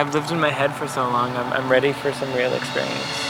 I've lived in my head for so long. I'm, I'm ready for some real experience.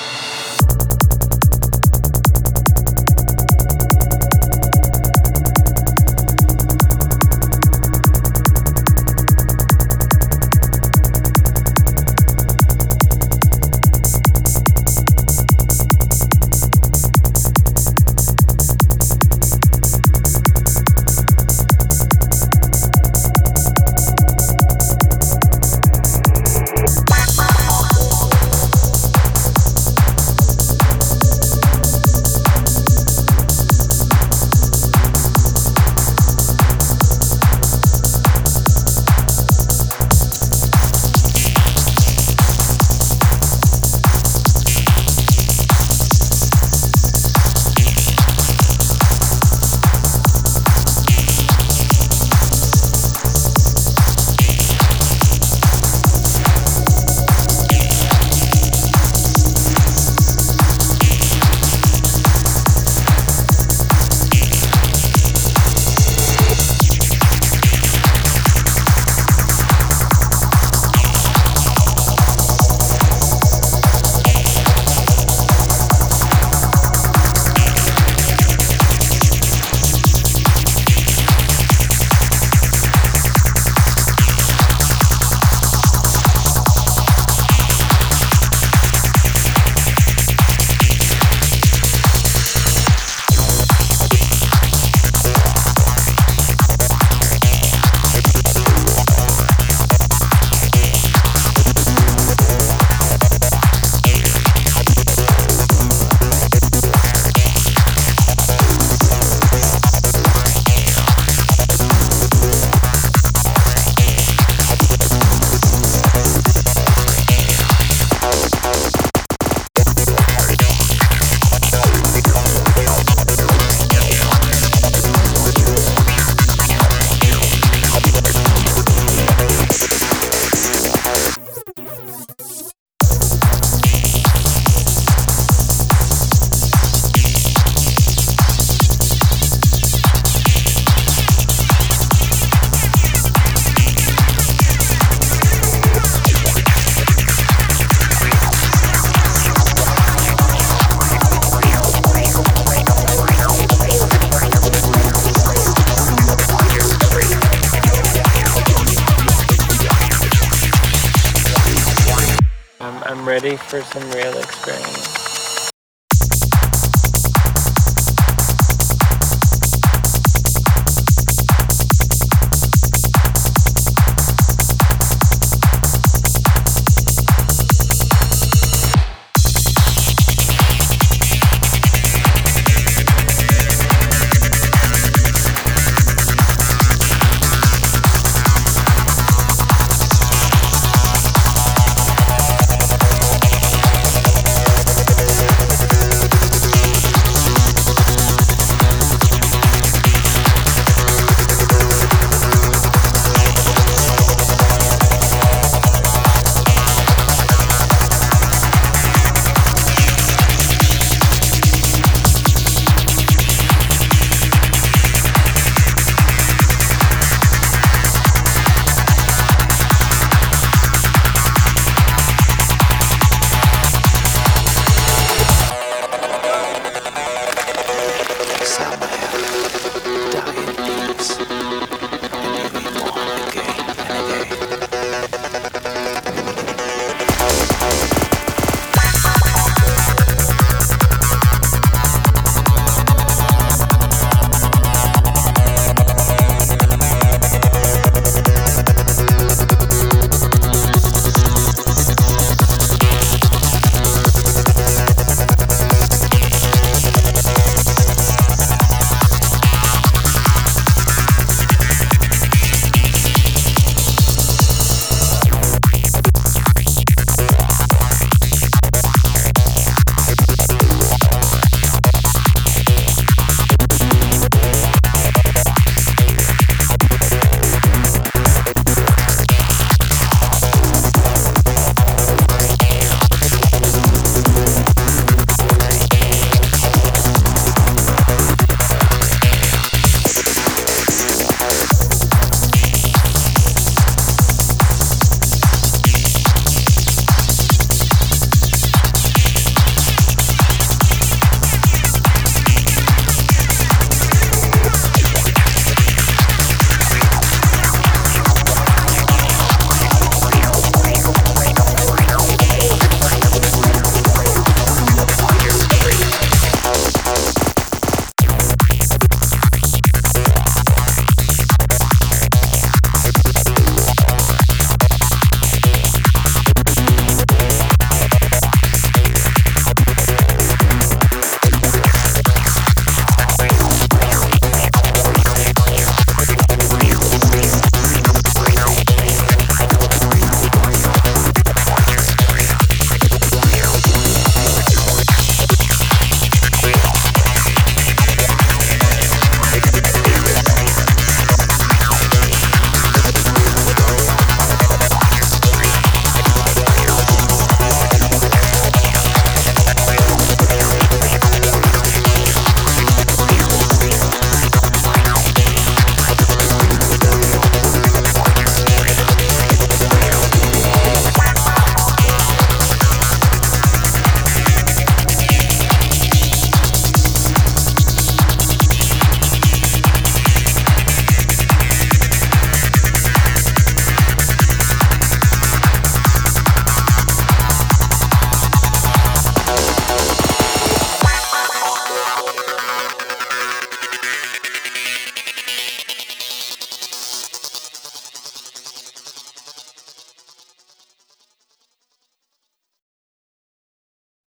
I'm, ready for some real experience. Records.